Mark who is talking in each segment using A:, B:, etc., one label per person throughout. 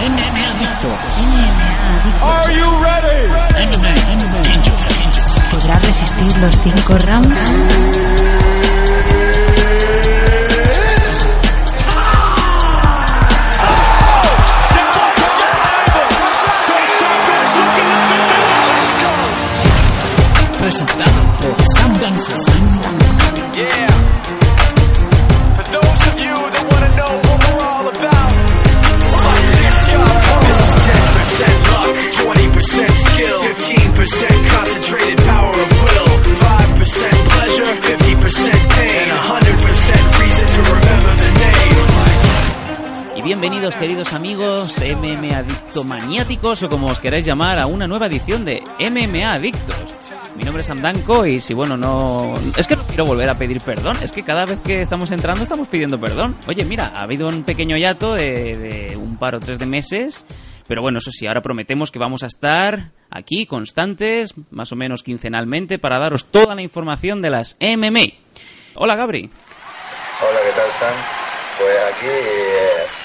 A: MMA Adictos. MMA Adictos. ¿Podrá resistir los cinco rounds?
B: Bienvenidos queridos amigos MM Adicto Maniáticos o como os queráis llamar a una nueva edición de MMA Adictos. Mi nombre es Andanco y si bueno no... Es que no quiero volver a pedir perdón, es que cada vez que estamos entrando estamos pidiendo perdón. Oye mira, ha habido un pequeño hiato de, de un par o tres de meses, pero bueno, eso sí, ahora prometemos que vamos a estar aquí constantes, más o menos quincenalmente, para daros toda la información de las MMA. Hola Gabri.
C: Hola, ¿qué tal, Sam? Pues aquí eh,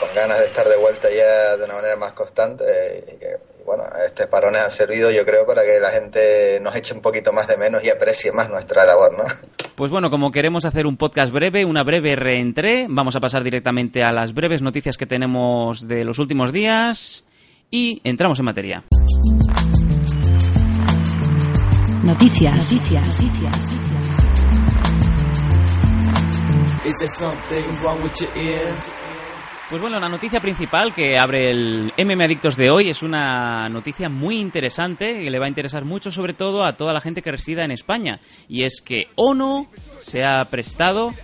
C: con ganas de estar de vuelta ya de una manera más constante y que, y bueno, este parón ha servido yo creo para que la gente nos eche un poquito más de menos y aprecie más nuestra labor, ¿no?
B: Pues bueno, como queremos hacer un podcast breve, una breve reentré, vamos a pasar directamente a las breves noticias que tenemos de los últimos días y entramos en materia.
A: Noticias. Noticias.
D: Is there
B: Pues bueno, la noticia principal que abre el MM Adictos de hoy es una noticia muy interesante que le va a interesar mucho sobre todo a toda la gente que resida en España y es que ONO se ha prestado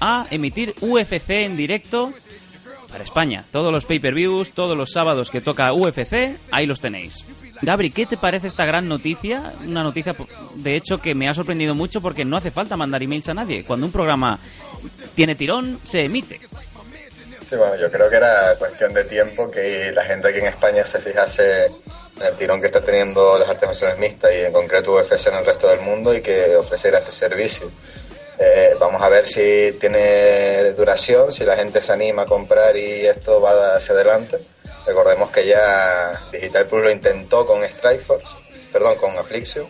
B: a emitir UFC en directo para España. Todos los pay-per-views, todos los sábados que toca UFC, ahí los tenéis. Gabri, ¿qué te parece esta gran noticia? Una noticia, de hecho, que me ha sorprendido mucho porque no hace falta mandar emails a nadie. Cuando un programa tiene tirón, se emite.
C: Sí, bueno, yo creo que era cuestión de tiempo que la gente aquí en España se fijase en el tirón que está teniendo las artes marciales mixtas y en concreto UFC en el resto del mundo y que ofreciera este servicio. Eh, vamos a ver si tiene duración, si la gente se anima a comprar y esto va hacia adelante. Recordemos que ya Digital Plus lo intentó con Strikeforce, perdón, con Affliction.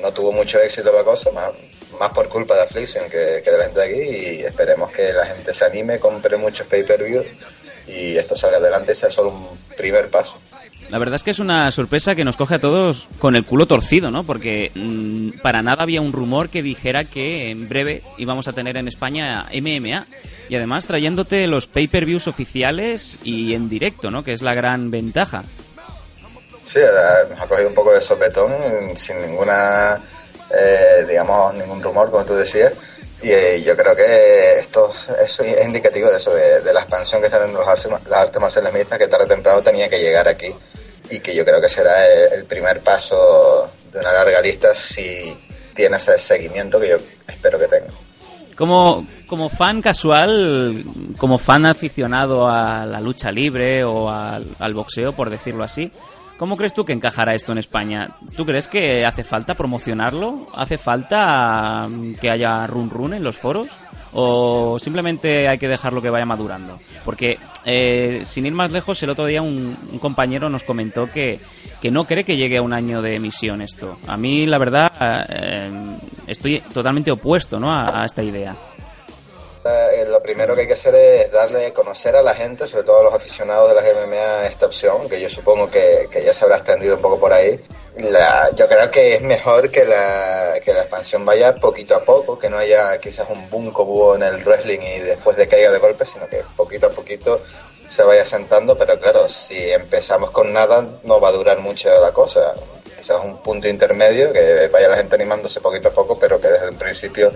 C: No tuvo mucho éxito la cosa, más, más por culpa de Affliction que, que de la gente de aquí. Y esperemos que la gente se anime, compre muchos pay-per-views y esto salga adelante sea solo un primer paso.
B: La verdad es que es una sorpresa que nos coge a todos con el culo torcido, ¿no? Porque mmm, para nada había un rumor que dijera que en breve íbamos a tener en España MMA. Y además trayéndote los pay-per-views oficiales y en directo, ¿no? Que es la gran ventaja.
C: Sí, eh, nos ha cogido un poco de sopetón sin ninguna, eh, digamos, ningún rumor, como tú decías. Y eh, yo creo que esto eso es indicativo de eso, de, de la expansión que están en los artes, las artes marciales mixtas, que tarde o temprano tenía que llegar aquí. Y que yo creo que será el, el primer paso de una larga lista si tiene ese seguimiento que yo espero que tenga.
B: Como, como fan casual, como fan aficionado a la lucha libre o al, al boxeo, por decirlo así, ¿Cómo crees tú que encajará esto en España? ¿Tú crees que hace falta promocionarlo? ¿Hace falta mm, que haya run run en los foros? ¿O simplemente hay que dejarlo que vaya madurando? Porque, eh, sin ir más lejos, el otro día un, compañero nos comentó que, que no cree que llegue a un año de emisión esto. A mí, la verdad, eh, estoy totalmente opuesto ¿no? a esta idea
C: eh, lo primero que hay que hacer es darle a conocer a la gente, sobre todo a los aficionados de las MMA, esta opción, que yo supongo que, ya se habrá extendido un poco por ahí. Yo creo que es mejor que la, que la expansión vaya poquito a poco, que no haya quizás un boom como en el wrestling y después de caiga de golpe, sino que poquito a poquito se vaya sentando, pero claro, si empezamos con nada no va a durar mucho la cosa. Quizás un punto intermedio, que vaya la gente animándose poquito a poco, pero que desde un principio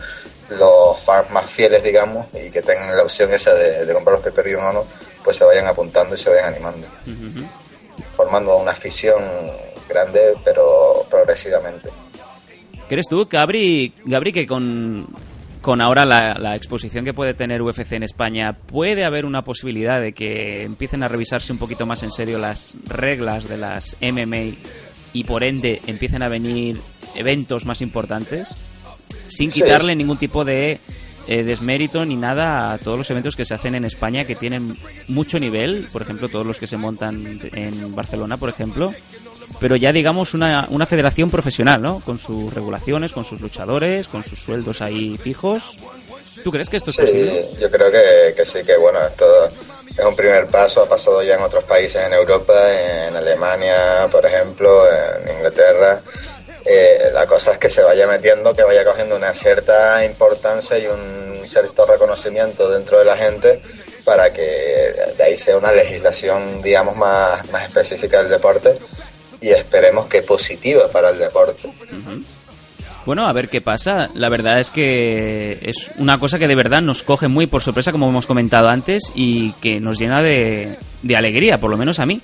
C: los fans más fieles, digamos, y que tengan la opción esa de, de comprar los pay o no, pues se vayan apuntando y se vayan animando. Uh -huh. Formando una afición grande, pero progresivamente.
B: ¿Crees tú, Gabri, Gabri que con, con ahora la, la, exposición que puede tener UFC en España, ¿puede haber una posibilidad de que empiecen a revisarse un poquito más en serio las reglas de las MMA y por ende empiecen a venir eventos más importantes? Sin quitarle sí. ningún tipo de eh, desmérito ni nada a todos los eventos que se hacen en España que tienen mucho nivel, por ejemplo, todos los que se montan en Barcelona, por ejemplo, pero ya digamos una, una federación profesional, ¿no? Con sus regulaciones, con sus luchadores, con sus sueldos ahí fijos. ¿Tú crees que esto es
C: Sí,
B: posible?
C: yo creo que, que sí, que bueno, esto es un primer paso, ha pasado ya en otros países en Europa, en Alemania, por ejemplo, en Inglaterra. Eh, la cosa es que se vaya metiendo, que vaya cogiendo una cierta importancia y un cierto reconocimiento dentro de la gente para que de ahí sea una legislación, digamos, más, más específica del deporte y esperemos que positiva para el deporte.
B: Bueno, a ver qué pasa. La verdad es que es una cosa que de verdad nos coge muy por sorpresa, como hemos comentado antes, y que nos llena de, de alegría, por lo menos a mí.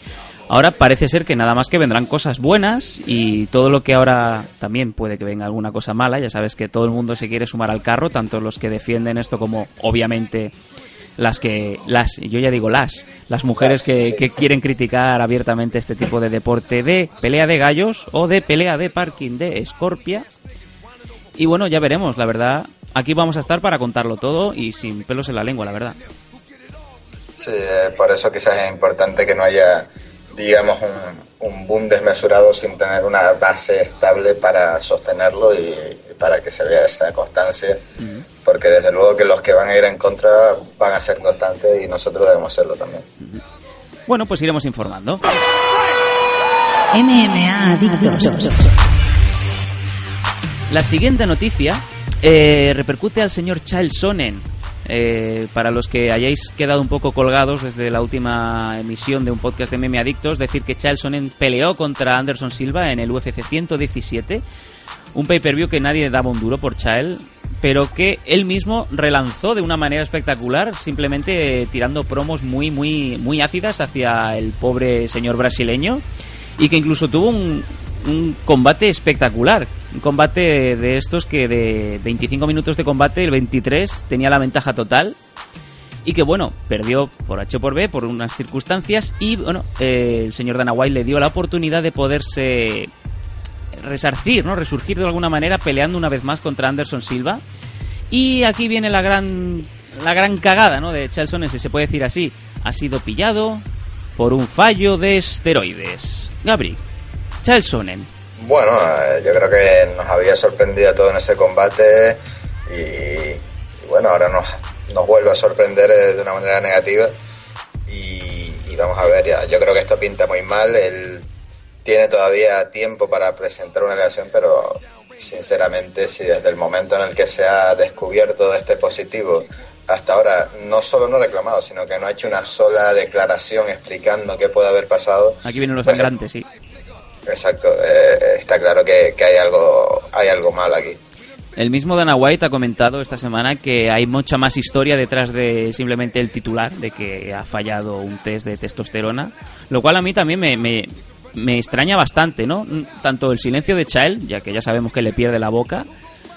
B: Ahora parece ser que nada más que vendrán cosas buenas y todo lo que ahora también puede que venga alguna cosa mala. Ya sabes que todo el mundo se quiere sumar al carro, tanto los que defienden esto como obviamente las que las yo ya digo las las mujeres que, que quieren criticar abiertamente este tipo de deporte de pelea de gallos o de pelea de parking de escorpia. Y bueno ya veremos la verdad. Aquí vamos a estar para contarlo todo y sin pelos en la lengua la verdad.
C: Sí, eh, por eso quizás es importante que no haya, digamos, un, un boom desmesurado sin tener una base estable para sostenerlo y, y para que se vea esa constancia. Porque desde luego que los que van a ir en contra van a ser constantes y nosotros debemos serlo también.
B: bueno pues iremos informando
A: MMA Adictos.
B: La siguiente noticia eh, repercute al señor Charles Sonnen. Eh, para los que hayáis quedado un poco colgados desde la última emisión de un podcast de Meme Adictos, decir que Charles Sonnen peleó contra Anderson Silva en el UFC 117, un pay-per-view que nadie daba un duro por Chael, pero que él mismo relanzó de una manera espectacular, simplemente tirando promos muy, muy, muy ácidas hacia el pobre señor brasileño y que incluso tuvo un, un combate espectacular. Un combate de estos que de 25 minutos de combate, el 23 tenía la ventaja total. Y que bueno, perdió por H o por B por unas circunstancias. Y bueno, eh, el señor Dana White le dio la oportunidad de poderse resarcir, ¿no? Resurgir de alguna manera peleando una vez más contra Anderson Silva. Y aquí viene la gran la gran cagada, ¿no? De Chelson, si se puede decir así. Ha sido pillado por un fallo de esteroides. Gabri, Chelsonen.
C: Bueno, eh, yo creo que nos había sorprendido a todos en ese combate y, y bueno, ahora nos, nos vuelve a sorprender eh, de una manera negativa y, y vamos a ver, ya, yo creo que esto pinta muy mal, él tiene todavía tiempo para presentar una alegación, pero sinceramente si desde el momento en el que se ha descubierto este positivo hasta ahora no solo no ha reclamado, sino que no ha hecho una sola declaración explicando qué puede haber pasado,
B: Aquí vienen los
C: Bueno.
B: sangrantes, sí.
C: Exacto, eh, está claro que, que hay algo hay algo mal aquí.
B: El mismo Dana White ha comentado esta semana que hay mucha más historia detrás de simplemente el titular, de que ha fallado un test de testosterona, lo cual a mí también me, me, me extraña bastante, ¿no? Tanto el silencio de Chael, ya que ya sabemos que le pierde la boca,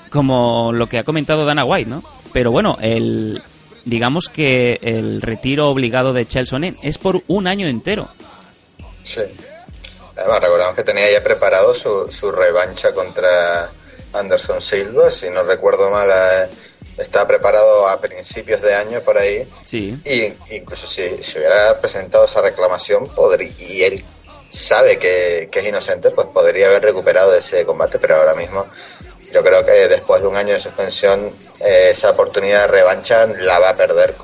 B: como lo que ha comentado Dana White, ¿no? Pero bueno, el, digamos que el retiro obligado de Chael Sonnen es por un año entero.
C: Sí. Además, recordamos que tenía ya preparado su, su revancha contra Anderson Silva, si no recuerdo mal, eh, estaba preparado a principios de año por ahí.
B: Sí.
C: Y incluso si, si hubiera presentado esa reclamación podría, y él sabe que, que es inocente, pues podría haber recuperado ese combate, pero ahora mismo yo creo que después de un año de suspensión eh, esa oportunidad de revancha la va a perder.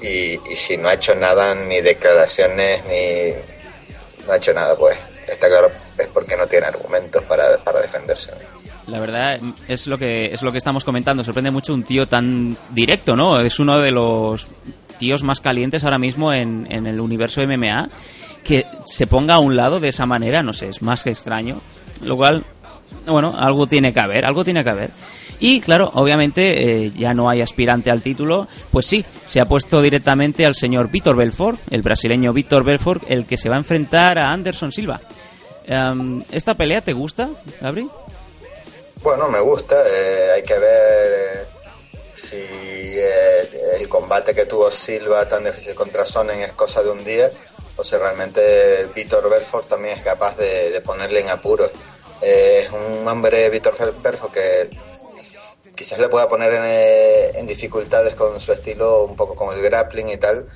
C: Y, y si no ha hecho nada, ni declaraciones, ni no ha hecho nada, pues está claro, es porque no tiene argumentos para, para defenderse.
B: La verdad es lo que es lo que estamos comentando. Sorprende mucho un tío tan directo, ¿no? Es uno de los tíos más calientes ahora mismo en, en el universo MMA. Que se ponga a un lado de esa manera, no sé, es más que extraño. Lo cual, bueno, algo tiene que haber, algo tiene que haber. Y claro, obviamente eh, ya no hay aspirante al título, pues sí, se ha puesto directamente al señor Víctor Belfort, el brasileño Víctor Belfort, el que se va a enfrentar a Anderson Silva. Em, ¿Esta pelea te gusta, Gabriel?
C: Bueno, me gusta. eh, hay que ver eh, si eh, el combate que tuvo Silva tan difícil contra Sonnen es cosa de un día o si realmente Víctor Belfort también es capaz de, ponerle en apuros. Es un hombre, Víctor Belfort, que quizás le pueda poner en, en dificultades con su estilo, un poco con el grappling y tal,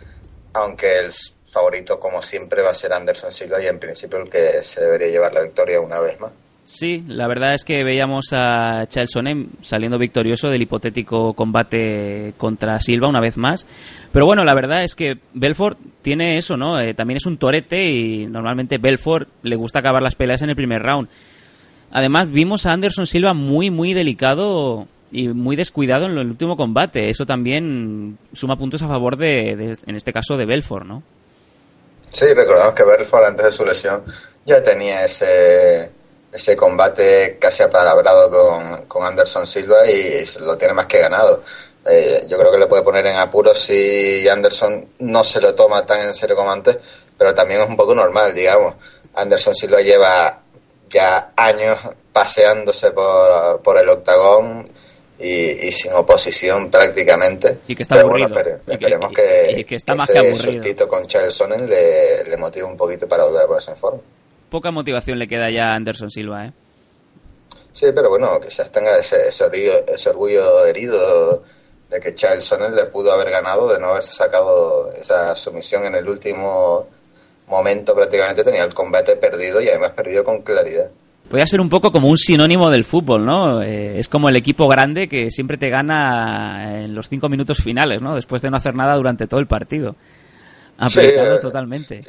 C: aunque el favorito, como siempre, va a ser Anderson Silva y en principio el que se debería llevar la victoria una vez más.
B: Sí, la verdad es que veíamos a Chael Sonnen saliendo victorioso del hipotético combate contra Silva una vez más. Pero bueno, la verdad es que Belfort tiene eso, ¿no? Eh, también es un torete y normalmente Belfort le gusta acabar las peleas en el primer round. Además, vimos a Anderson Silva muy, muy delicado y muy descuidado en el último combate. Eso también suma puntos a favor de- en este caso, de Belfort, ¿no?
C: Sí, recordamos que Belfort antes de su lesión ya tenía ese, ese combate casi apalabrado con, con Anderson Silva y lo tiene más que ganado. Eh, yo creo que le puede poner en apuros si Anderson no se lo toma tan en serio como antes, pero también es un poco normal, digamos. Anderson Silva lleva ya años paseándose por, por el octagón y, y sin oposición prácticamente.
B: Y que está
C: Pero
B: aburrido.
C: Bueno, espere-
B: Y que-
C: esperemos
B: y-
C: que,
B: que está más que aburrido.
C: con Charles Sonnen le, le motive un poquito para volver a ponerse en forma.
B: Poca motivación le queda ya a Anderson Silva, ¿eh?
C: Sí, pero bueno, quizás tenga ese, ese, orgullo, ese orgullo herido de que Charles Sonnen le pudo haber ganado, de no haberse sacado esa sumisión en el último momento prácticamente tenía el combate perdido y además perdido con claridad.
B: Podría ser un poco como un sinónimo del fútbol, ¿no? Eh, es como el equipo grande que siempre te gana en los cinco minutos finales, ¿no? Después de no hacer nada durante todo el partido. Aplicado
C: eh,
B: totalmente.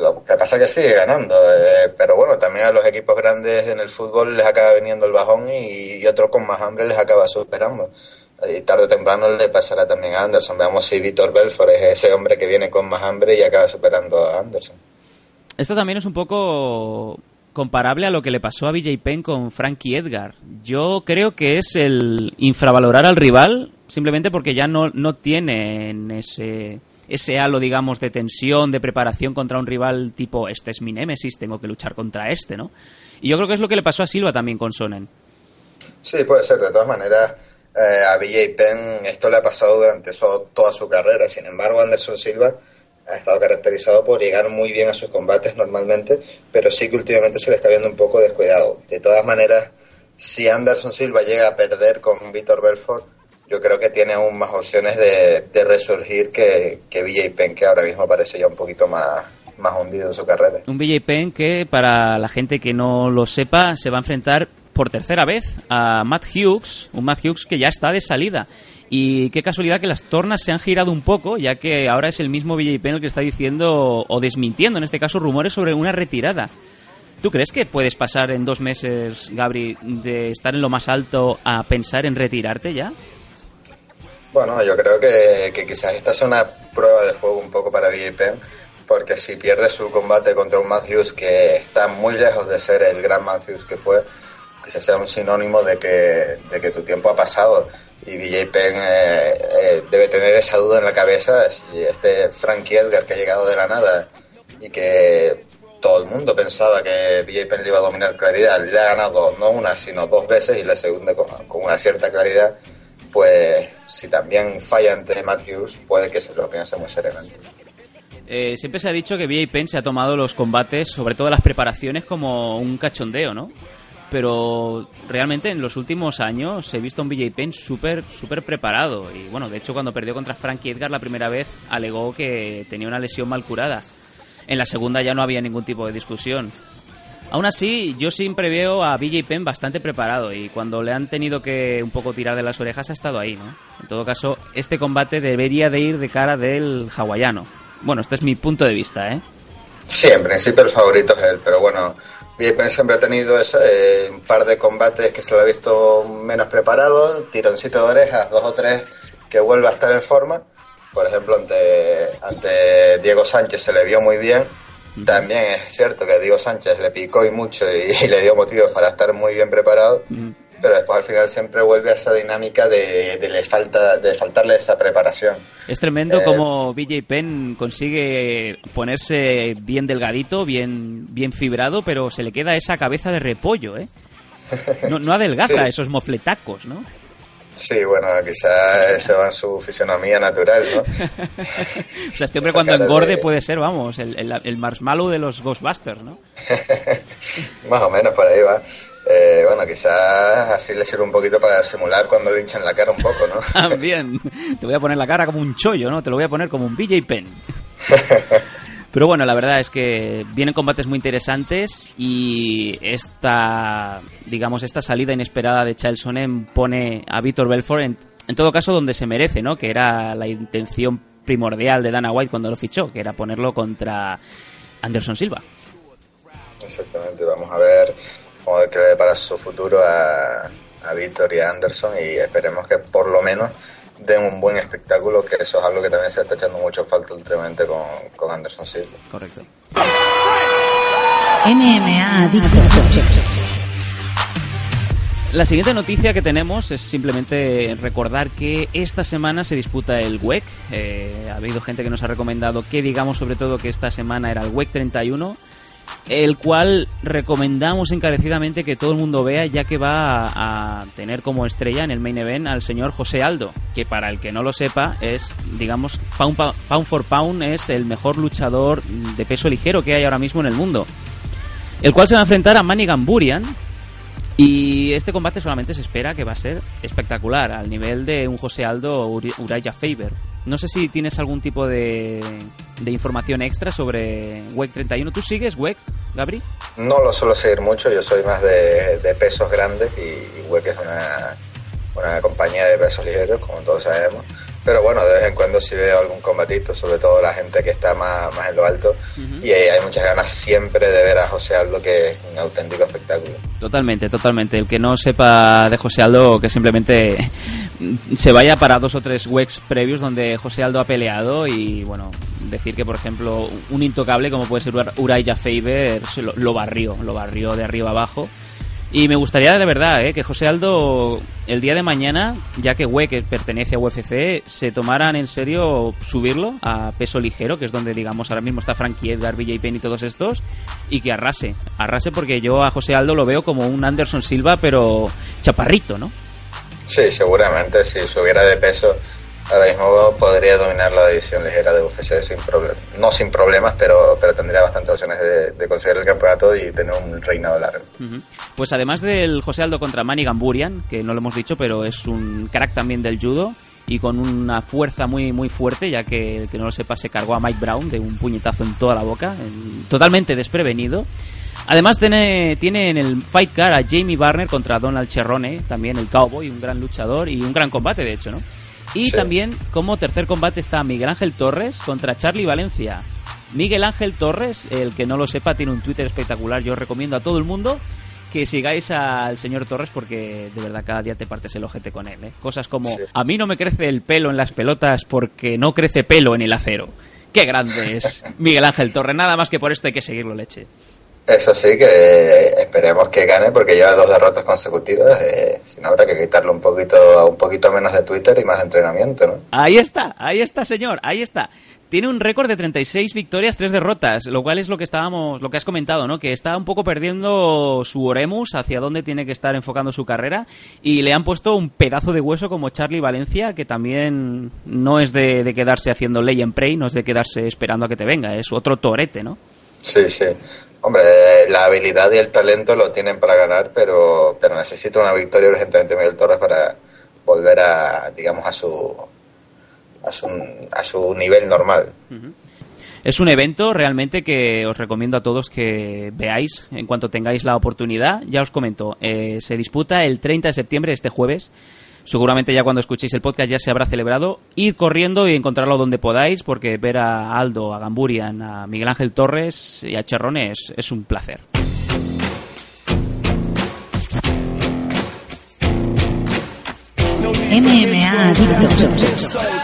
C: Lo que pasa es que sigue ganando, eh, pero bueno, también a los equipos grandes en el fútbol les acaba viniendo el bajón y, y otro con más hambre les acaba superando. Y tarde o temprano le pasará también a Anderson. Veamos si Víctor Belfort es ese hombre que viene con más hambre y acaba superando a Anderson.
B: Esto también es un poco comparable a lo que le pasó a BJ Penn con Frankie Edgar. Yo creo que es el infravalorar al rival simplemente porque ya no, no tienen ese, ese halo, digamos, de tensión, de preparación contra un rival tipo, este es mi némesis, tengo que luchar contra este, ¿no? Y yo creo que es lo que le pasó a Silva también con Sonnen.
C: Sí, puede ser. De todas maneras, eh, a BJ Penn esto le ha pasado durante toda su carrera. Sin embargo, Anderson Silva ha estado caracterizado por llegar muy bien a sus combates normalmente, pero sí que últimamente se le está viendo un poco descuidado. De todas maneras, si Anderson Silva llega a perder con Víctor Belfort, yo creo que tiene aún más opciones de, de resurgir que, que Penn, que ahora mismo parece ya un poquito más, más hundido en su carrera.
B: Un BJ Penn que, para la gente que no lo sepa, se va a enfrentar por tercera vez a Matt Hughes, un Matt Hughes que ya está de salida. Y qué casualidad que las tornas se han girado un poco, ya que ahora es el mismo Penn el que está diciendo, o desmintiendo en este caso, rumores sobre una retirada. ¿Tú crees que puedes pasar en dos meses, Gabri, de estar en lo más alto a pensar en retirarte ya?
C: Bueno, yo creo que, quizás esta sea una prueba de fuego un poco para Penn, porque si pierde su combate contra un Matthews que está muy lejos de ser el gran Matthews que fue, quizás sea un sinónimo de que, de que tu tiempo ha pasado. Y BJ Penn eh, eh, debe tener esa duda en la cabeza si este Frankie Edgar que ha llegado de la nada y que todo el mundo pensaba que BJ Penn le iba a dominar claridad, le ha ganado no una sino dos veces y la segunda con, con una cierta claridad pues si también falla ante Matthews, puede que se lo piense muy seriamente.
B: Eh, siempre se ha dicho que BJ Penn se ha tomado los combates, sobre todo las preparaciones, como un cachondeo, ¿no? Pero realmente en los últimos años he visto a un BJ Penn súper súper preparado. Y bueno, de hecho cuando perdió contra Frankie Edgar la primera vez alegó que tenía una lesión mal curada. En la segunda ya no había ningún tipo de discusión. Aún así, yo siempre veo a BJ Penn bastante preparado y cuando le han tenido que un poco tirar de las orejas ha estado ahí, ¿no? En todo caso, este combate debería de ir de cara del hawaiano. Bueno, este es mi punto de vista, ¿eh?
C: Sí, en principio el favorito es él, pero bueno, Penn siempre ha tenido eso, eh, un par de combates que se lo ha visto menos preparado, tironcito de orejas, dos o tres que vuelve a estar en forma. Por ejemplo, ante, ante Diego Sánchez se le vio muy bien. También es cierto que a Diego Sánchez le picó y mucho y, y le dio motivos para estar muy bien preparado. Pero después al final siempre vuelve a esa dinámica de, de le falta, de faltarle esa preparación.
B: Es tremendo
C: Eh,
B: como BJ Penn consigue ponerse bien delgadito, bien, bien fibrado, pero se le queda esa cabeza de repollo, ¿eh? No, no adelgaza
C: Sí.
B: esos mofletacos, ¿no?
C: Sí, bueno, quizás se va en su fisionomía natural, ¿no?
B: O sea, este hombre cuando engorde
C: de-
B: puede ser, vamos, el, el, el marshmallow de los Ghostbusters, ¿no?
C: Más o menos por ahí va. Eh, bueno, quizás así le sirve un poquito para simular cuando le hinchan la cara un poco, ¿no?
B: También. Te voy a poner la cara como un chollo, ¿no? Te lo voy a poner como un BJ Penn. Pero bueno, la verdad es que vienen combates muy interesantes y esta, digamos, esta salida inesperada de Charles Sonnen pone a Víctor Belfort en, en todo caso donde se merece, ¿no? Que era la intención primordial de Dana White cuando lo fichó, que era ponerlo contra Anderson Silva.
C: Exactamente, vamos a ver cómo cree para su futuro a, a Víctor y a Anderson y esperemos que por lo menos den un buen espectáculo, que eso es algo que también se está echando mucho falta últimamente con, con Anderson Silva.
B: Correcto.
A: MMA.
B: La siguiente noticia que tenemos es simplemente recordar que esta semana se disputa el WEC. Eh, ha habido gente que nos ha recomendado que digamos sobre todo que esta semana era el WEC 31, el cual recomendamos encarecidamente que todo el mundo vea ya que va a, tener como estrella en el main event al señor José Aldo, que para el que no lo sepa es, digamos, pound for pound es el mejor luchador de peso ligero que hay ahora mismo en el mundo. El cual se va a enfrentar a Manny Gamburian, y este combate solamente se espera que va a ser espectacular, al nivel de un José Aldo o Uri- Uriah Faber. No sé si tienes algún tipo de, de información extra sobre WEC 31. ¿Tú sigues WEC, Gabri?
C: No lo suelo seguir mucho, yo soy más de, de pesos grandes y, y WEC es una, una compañía de pesos ligeros, como todos sabemos. Pero bueno, de vez en cuando sí veo algún combatito, sobre todo la gente que está más, más en lo alto. Y hay, muchas ganas siempre de ver a José Aldo, que es un auténtico espectáculo.
B: Totalmente, totalmente. El que no sepa de José Aldo, que simplemente se vaya para dos o tres WECs previos donde José Aldo ha peleado y, bueno, decir que, por ejemplo, un intocable como puede ser Ur- Uriah Faber lo barrió, lo barrió de arriba abajo. Y me gustaría de verdad ¿eh? que José Aldo el día de mañana, ya que WEC pertenece a UFC, se tomaran en serio subirlo a peso ligero, que es donde digamos ahora mismo está Frankie Edgar, BJ Penn y todos estos, y que arrase, arrase porque yo a José Aldo lo veo como un Anderson Silva pero chaparrito, ¿no?
C: Sí, seguramente, si subiera de peso, ahora mismo podría dominar la división ligera de UFC sin problemas. No sin problemas, pero, pero tendría bastantes opciones de, conseguir el campeonato y tener un reinado largo.
B: Pues además del José Aldo contra Manny Gamburian, que no lo hemos dicho, pero es un crack también del judo y con una fuerza muy muy fuerte, ya que el que no lo sepa se cargó a Mike Brown de un puñetazo en toda la boca, en- totalmente desprevenido. Además tiene, tiene en el Fight Card a Jamie Barner contra Donald Cerrone, también el cowboy, un gran luchador y un gran combate de hecho, ¿no? Y
C: Sí.
B: también como tercer combate está Miguel Ángel Torres contra Charlie Valencia. Miguel Ángel Torres, el que no lo sepa, tiene un Twitter espectacular. Yo os recomiendo a todo el mundo que sigáis al señor Torres porque de verdad cada día te partes el ojete con él. ¿eh? Cosas como,
C: Sí.
B: a mí no me crece el pelo en las pelotas porque no crece pelo en el acero. Qué grande es Miguel Ángel Torres. Nada más que por esto hay que seguirlo, leche.
C: Eso sí, que eh, esperemos que gane porque lleva dos derrotas consecutivas. Eh, si no, habrá que quitarle un poquito, un poquito menos de Twitter y más de entrenamiento, ¿no?
B: Ahí está, ahí está, señor, ahí está. Tiene un récord de 36 victorias, 3 derrotas, lo cual es lo que estábamos, lo que has comentado, ¿no? Que está un poco perdiendo su Oremus hacia dónde tiene que estar enfocando su carrera y le han puesto un pedazo de hueso como Charlie Valencia, que también no es de, de quedarse haciendo ley en prey, no es de quedarse esperando a que te venga, es otro torete, ¿no?
C: Sí, sí. Hombre, la habilidad y el talento lo tienen para ganar, pero, pero necesita una victoria urgentemente Miguel Torres para volver a, digamos, a su, a su, a su nivel normal.
B: Es un evento realmente que os recomiendo a todos que veáis en cuanto tengáis la oportunidad. Ya os comento, eh, se disputa el 30 de septiembre, este jueves. Seguramente ya cuando escuchéis el podcast ya se habrá celebrado. Ir corriendo y encontrarlo donde podáis, porque ver a Aldo, a Gamburian, a Miguel Ángel Torres y a Cherrone es, un placer.
A: MMA.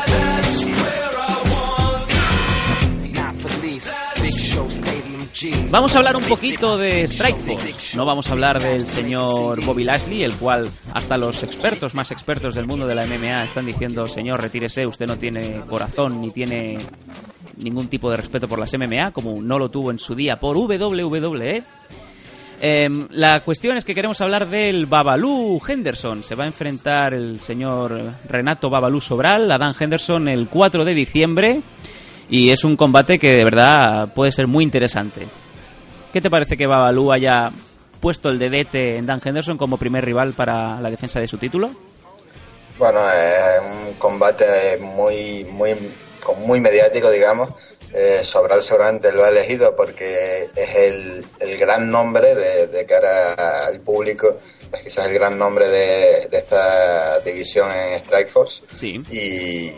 B: Vamos a hablar un poquito de Strikeforce. No vamos a hablar del señor Bobby Lashley, el cual hasta los expertos más expertos del mundo de la MMA están diciendo, señor, retírese, usted no tiene corazón ni tiene ningún tipo de respeto por las MMA, como no lo tuvo en su día por WWE. Em, la cuestión es que queremos hablar del Babalú Henderson. Se va a enfrentar el señor Renato Babalú Sobral a Dan Henderson el 4 de diciembre. Y es un combate que de verdad puede ser muy interesante. ¿Qué te parece que Babalú haya puesto el dedete en Dan Henderson como primer rival para la defensa de su título?
C: Bueno, es un combate muy, muy, muy mediático, digamos. Eh, Sobral seguramente lo ha elegido porque es el, el gran nombre de, de cara al público, es quizás el gran nombre de, de esta división en Strikeforce.
B: Sí.
C: y,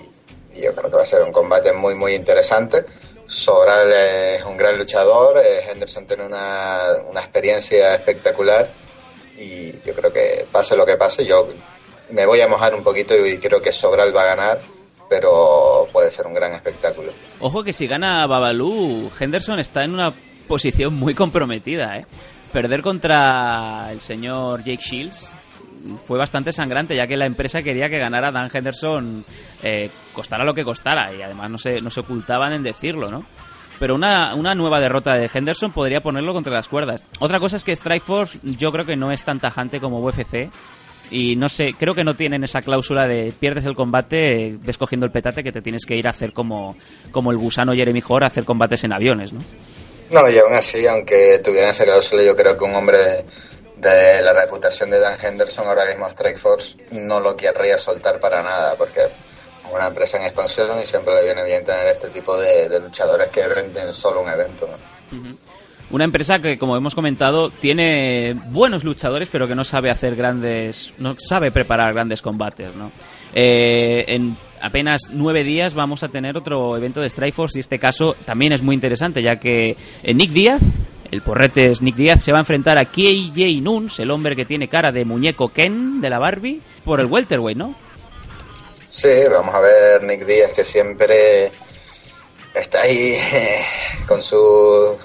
C: y yo creo que va a ser un combate muy muy interesante. Sobral es un gran luchador, eh, Henderson tiene una, una experiencia espectacular y yo creo que pase lo que pase, yo me voy a mojar un poquito y creo que Sobral va a ganar, pero puede ser un gran espectáculo.
B: Ojo que si gana Babalu, Henderson está en una posición muy comprometida, ¿eh? Perder contra el señor Jake Shields fue bastante sangrante, ya que la empresa quería que ganara Dan Henderson, eh, costara lo que costara, y además no se, no se ocultaban en decirlo, ¿no? Pero una, una nueva derrota de Henderson podría ponerlo contra las cuerdas. Otra cosa es que Strikeforce yo creo que no es tan tajante como UFC. Y no sé, creo que no tienen esa cláusula de pierdes el combate, ves cogiendo el petate que te tienes que ir a hacer como, como el gusano Jeremy Hore a hacer combates en aviones, ¿no?
C: No, y aún así, aunque tuviera esa cláusula, yo creo que un hombre de la reputación de Dan Henderson, ahora mismo Strikeforce, no lo querría soltar para nada, porque es una empresa en expansión y siempre le viene bien tener este tipo de, de luchadores que venden solo un evento. ¿no?
B: Una empresa que, como hemos comentado, tiene buenos luchadores, pero que no sabe hacer grandes, no sabe preparar grandes combates, ¿no? Eh, en apenas nueve días vamos a tener otro evento de Strikeforce y este caso también es muy interesante, ya que eh, Nick Díaz, el porrete es Nick Díaz, se va a enfrentar a KJ Nunes, el hombre que tiene cara de muñeco Ken de la Barbie, por el welterweight, ¿no?
C: Sí, vamos a ver Nick Díaz que siempre está ahí con su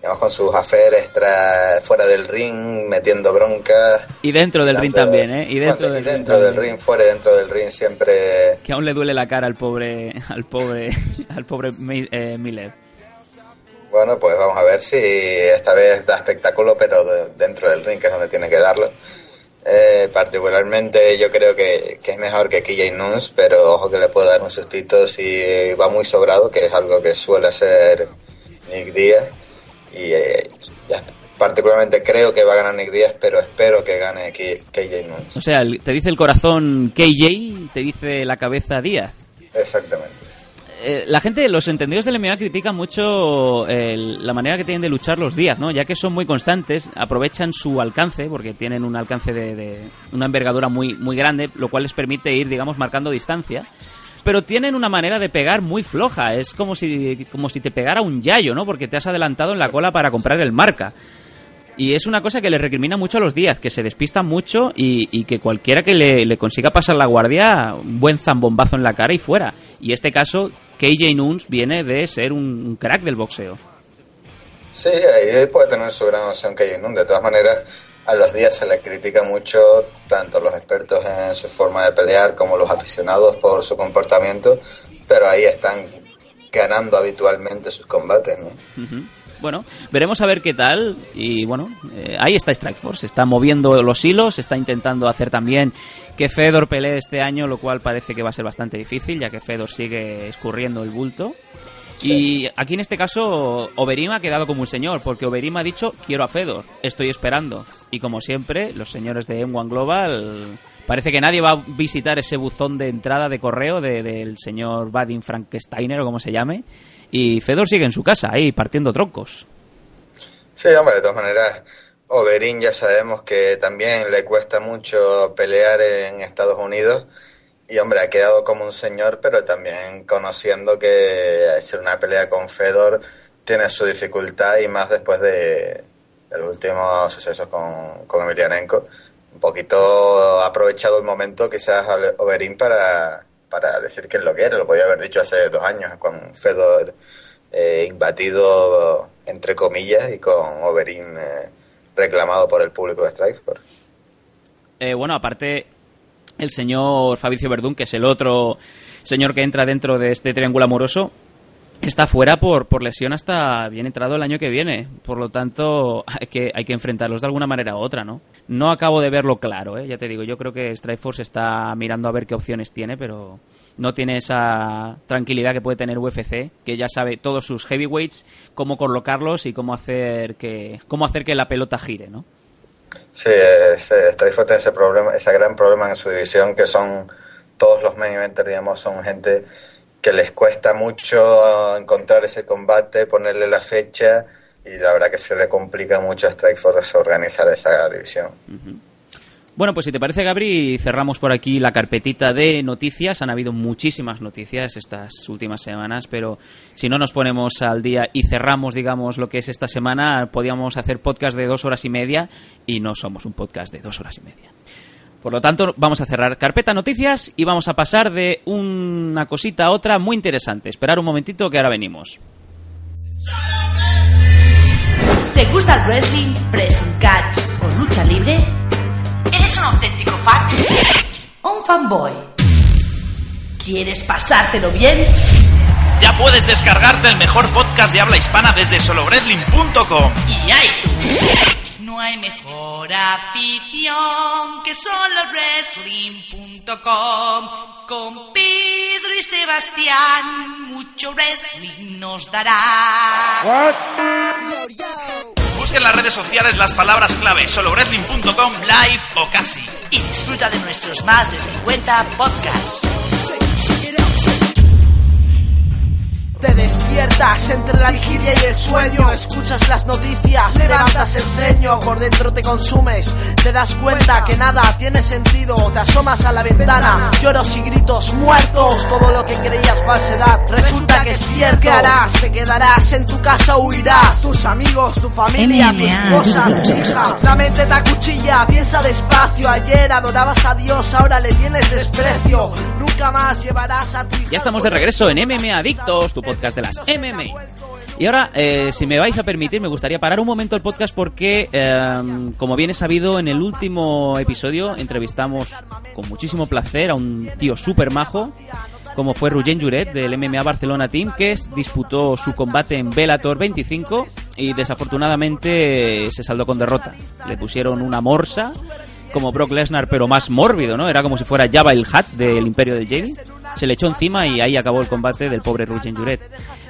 C: digamos con sus aferes tra- fuera del ring, metiendo broncas.
B: Y dentro del ring también, ¿eh? Y dentro
C: Bueno,
B: del,
C: y dentro
B: ring
C: del
B: también.
C: ring, fuera y dentro del ring siempre
B: Que aún le duele la cara al pobre, al pobre, al pobre eh, Miller.
C: Bueno, pues vamos a ver si esta vez da espectáculo, pero de- dentro del ring, que es donde tiene que darlo. Eh, particularmente yo creo que, que es mejor que KJ Nunes, pero ojo que le puede dar un sustito si va muy sobrado, que es algo que suele hacer Nick Díaz. Y eh, ya, particularmente creo que va a ganar Nick Díaz, pero espero que gane KJ Nunes.
B: O sea, te dice el corazón KJ, te dice la cabeza Díaz.
C: Exactamente.
B: Eh, la gente, los entendidos del MMA critican mucho la manera que tienen de luchar los Díaz, ¿no? Ya que son muy constantes, aprovechan su alcance, porque tienen un alcance de, una envergadura muy, muy grande, lo cual les permite ir, digamos, marcando distancia. Pero tienen una manera de pegar muy floja, es como si, como si te pegara un yayo, ¿no? Porque te has adelantado en la cola para comprar el marca. Y es una cosa que le recrimina mucho a los Díaz, que se despistan mucho y, y que cualquiera que le, le consiga pasar la guardia, un buen zambombazo en la cara y fuera. Y este caso, KJ Nunes viene de ser un, crack del boxeo.
C: Sí, ahí puede tener su gran opción KJ Nunes. De todas maneras, a los días se le critica mucho, tanto los expertos en su forma de pelear como los aficionados por su comportamiento, pero ahí están ganando habitualmente sus combates, ¿no?
B: Ujú. Bueno, veremos a ver qué tal. Y bueno, eh, ahí está Strikeforce. Está moviendo los hilos, está intentando hacer también que Fedor pelee este año, lo cual parece que va a ser bastante difícil, ya que Fedor sigue escurriendo el bulto. Y aquí en este caso, Oberim ha quedado como un señor, porque Oberim ha dicho: Quiero a Fedor, estoy esperando. Y como siempre, los señores de M1 Global. Parece que nadie va a visitar ese buzón de entrada de correo de- del señor Vadim Frankensteiner o como se llame. Y Fedor sigue en su casa, ahí partiendo troncos.
C: Sí, hombre, de todas maneras, Oberyn ya sabemos que también le cuesta mucho pelear en Estados Unidos. Y hombre, ha quedado como un señor, pero también conociendo que hacer una pelea con Fedor tiene su dificultad y más después de, los últimos sucesos con, con Emelianenko. Un poquito ha aprovechado el momento quizás Oberyn para, para decir que es lo que era. Lo podía haber dicho hace dos años con Fedor eh, imbatido, entre comillas, y con Oberyn eh, reclamado por el público de Strikeforce.
B: Eh, bueno, aparte, el señor Fabricio Verdún, que es el otro señor que entra dentro de este triángulo amoroso, está fuera por, por lesión hasta bien entrado el año que viene. Por lo tanto, hay que, hay que enfrentarlos de alguna manera u otra, ¿no? No acabo de verlo claro, ¿eh? ya te digo. Yo creo que Strikeforce está mirando a ver qué opciones tiene, pero no tiene esa tranquilidad que puede tener UFC, que ya sabe todos sus heavyweights, cómo colocarlos y cómo hacer que, cómo hacer que la pelota gire, ¿no?
C: Sí, Strikeforce tiene ese problema, ese gran problema en su división que son todos los main eventers, digamos, son gente que les cuesta mucho encontrar ese combate, ponerle la fecha y la verdad que se le complica mucho a Strikeforce organizar esa división.
B: Bueno, pues si te parece, Gabri, cerramos por aquí la carpetita de noticias. Han habido muchísimas noticias estas últimas semanas, pero si no nos ponemos al día y cerramos, digamos, lo que es esta semana, podíamos hacer podcast de dos horas y media y no somos un podcast de dos horas y media. Por lo tanto, vamos a cerrar carpeta noticias y vamos a pasar de una cosita a otra muy interesante. Esperar un momentito que ahora venimos.
E: ¿Te gusta el wrestling, pressing catch o lucha libre? ¿Eres un auténtico fan? ¿O un fanboy? ¿Quieres pasártelo bien?
F: Ya puedes descargarte el mejor podcast de habla hispana desde solowrestling.com.
E: Y iTunes. No hay mejor afición que solowrestling.com. Con Pedro y Sebastián, mucho wrestling nos dará.
F: Busca en las redes sociales las palabras clave solowrestling.com live o casi.
E: Y disfruta de nuestros más de 50 podcasts.
G: Despiertas entre la vigilia y el sueño, escuchas las noticias, levantas el ceño, por dentro te consumes, te das cuenta que nada tiene sentido, te asomas a la ventana, lloros y gritos muertos, todo lo que creías falsedad, resulta que es cierto. ¿Qué harás? Te quedarás en tu casa huirás, tus amigos, tu familia, tu esposa, tu hija, la mente te acuchilla, piensa despacio, ayer adorabas a Dios, ahora le tienes desprecio, nunca más llevarás a tu hija
B: Ya estamos de regreso en MMA Adictos, tu podcast de las MMA. Y ahora, eh, si me vais a permitir, me gustaría parar un momento el podcast porque, eh, como bien es sabido, en el último episodio entrevistamos con muchísimo placer a un tío súper majo, como fue Ruyen Juret del MMA Barcelona Team, que disputó su combate en Bellator 25 y desafortunadamente se saldó con derrota. Le pusieron una morsa como Brock Lesnar, pero más mórbido, ¿no? Era como si fuera Java el Hat del Imperio del Jamie. Se le echó encima y ahí acabó el combate del pobre Rugen Juret.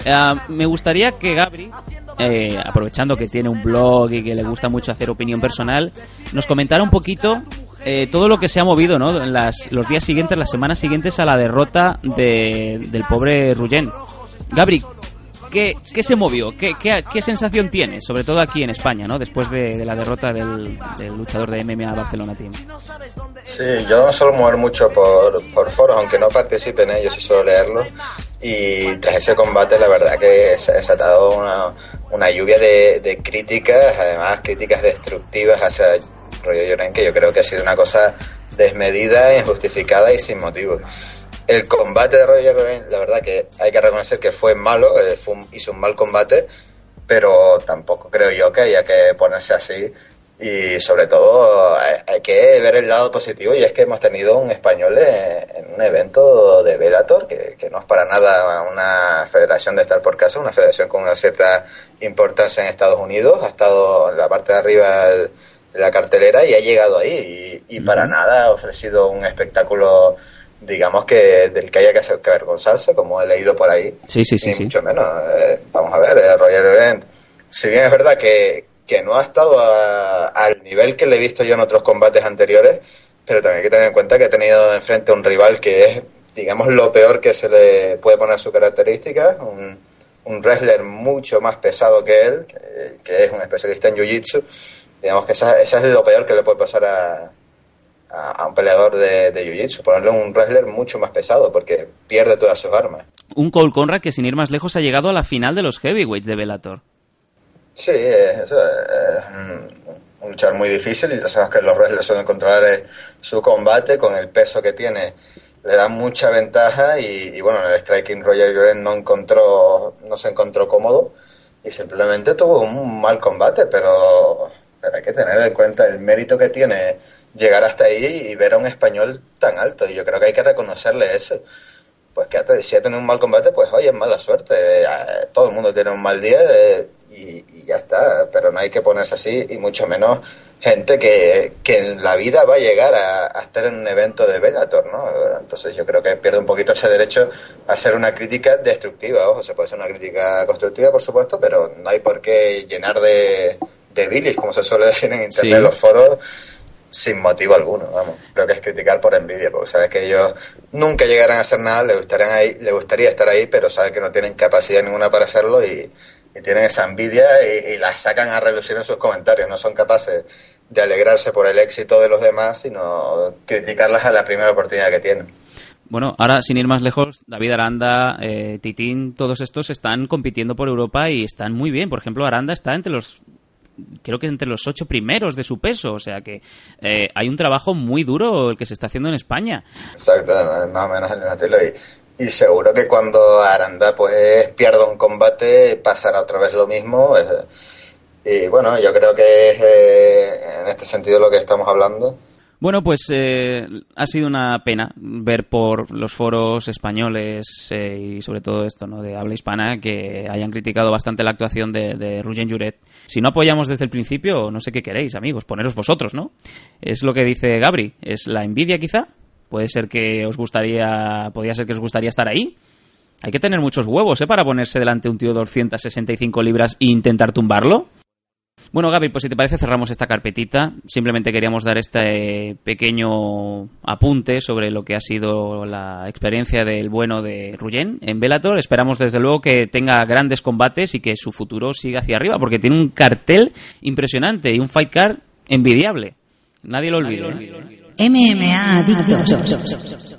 B: Eh, me gustaría que Gabri, eh, aprovechando que tiene un blog y que le gusta mucho hacer opinión personal, nos comentara un poquito eh, todo lo que se ha movido, ¿no? En las, los días siguientes, las semanas siguientes a la derrota de- del pobre Rugen. Gabri, ¿qué, qué se movió? ¿Qué, qué, qué sensación tienes? Sobre todo aquí en España, ¿no? Después de, de la derrota del, del luchador de MMA Barcelona Team.
C: Sí, yo suelo mover mucho por, por foros, aunque no participe en ellos suelo leerlos. Y tras ese combate, la verdad que se ha desatado una, una lluvia de, de críticas, además críticas destructivas hacia Roger Llorén, que yo creo que ha sido una cosa desmedida, injustificada y sin motivo. El combate de Roger Llorén, la verdad que hay que reconocer que fue malo, eh, fue un- hizo un mal combate, pero tampoco creo yo que haya que ponerse así. Y sobre todo hay, que ver el lado positivo y es que hemos tenido un español en, en un evento de Velator que, que no es para nada una federación de estar por casa, una federación con una cierta importancia en Estados Unidos, ha estado en la parte de arriba de la cartelera y ha llegado ahí y, y para nada ha ofrecido un espectáculo digamos que del que haya que, avergonzarse como he leído por ahí
B: Sí, sí, sí,
C: ni
B: sí.
C: mucho menos. Eh, vamos a ver, eh, Roger Event, si bien es verdad que, que no ha estado a- al nivel que le he visto yo en otros combates anteriores, pero también hay que tener en cuenta que ha tenido enfrente a un rival que es, digamos, lo peor que se le puede poner a su característica, un, un wrestler mucho más pesado que él, que, que es un especialista en Jiu-Jitsu. Digamos que esa, esa es lo peor que le puede pasar a, a, un peleador de, de Jiu-Jitsu, ponerle un wrestler mucho más pesado, porque pierde todas sus armas.
B: Un Cole Conrad que sin ir más lejos ha llegado a la final de los heavyweights de Bellator.
C: Sí, eso es un, un luchador muy difícil y ya sabemos que los wrestlers suelen controlar eh, su combate con el peso que tiene. Le da mucha ventaja y, y bueno, en el striking Roger Grant no encontró, no se encontró cómodo y simplemente tuvo un mal combate, pero, pero hay que tener en cuenta el mérito que tiene llegar hasta ahí y ver a un español tan alto y yo creo que hay que reconocerle eso pues que si ha tenido un mal combate, pues oye, es mala suerte. Eh, todo el mundo tiene un mal día eh, y, y ya está. Pero no hay que ponerse así, y mucho menos gente que, que en la vida va a llegar a, a estar en un evento de Bellator, ¿no? Entonces yo creo que pierde un poquito ese derecho a hacer una crítica destructiva. Ojo, se puede hacer una crítica constructiva, por supuesto, pero no hay por qué llenar de, de bilis, como se suele decir en internet,
B: Sí.
C: los foros, sin motivo alguno, vamos. Creo que es criticar por envidia, porque sabes que ellos nunca llegarán a hacer nada, les gustaría, ahí, les gustaría estar ahí, pero saben que no tienen capacidad ninguna para hacerlo y, y tienen esa envidia y, y la sacan a relucir en sus comentarios. No son capaces de alegrarse por el éxito de los demás, sino criticarlas a la primera oportunidad que tienen.
B: Bueno, ahora sin ir más lejos, David Aranda, eh, Titín, todos estos están compitiendo por Europa y están muy bien. Por ejemplo, Aranda está entre los, creo que entre los ocho primeros de su peso. O sea que eh, hay un trabajo muy duro el que se está haciendo en España.
C: Exacto, más o menos el mismo. Y, y seguro que cuando Aranda pues pierda un combate pasará otra vez lo mismo. eh, y bueno, yo creo que es eh, en este sentido lo que estamos hablando.
B: Bueno, pues eh, ha sido una pena ver por los foros españoles eh, y sobre todo esto ¿no? de habla hispana que hayan criticado bastante la actuación de, de Rugen Juret. Si no apoyamos desde el principio, no sé qué queréis, amigos, poneros vosotros, ¿no? Es lo que dice Gabri, es la envidia quizá. Puede ser que os gustaría, podría ser que os gustaría estar ahí. Hay que tener muchos huevos, ¿eh? Para ponerse delante de un tío de 265 libras e intentar tumbarlo. Bueno, Gaby, pues si te parece cerramos esta carpetita. Simplemente queríamos dar este pequeño apunte sobre lo que ha sido la experiencia del bueno de Ruyen en Bellator. Esperamos desde luego que tenga grandes combates y que su futuro siga hacia arriba, porque tiene un cartel impresionante y un fight card envidiable. Nadie lo olvide. ¿eh?
A: MMA Adictos.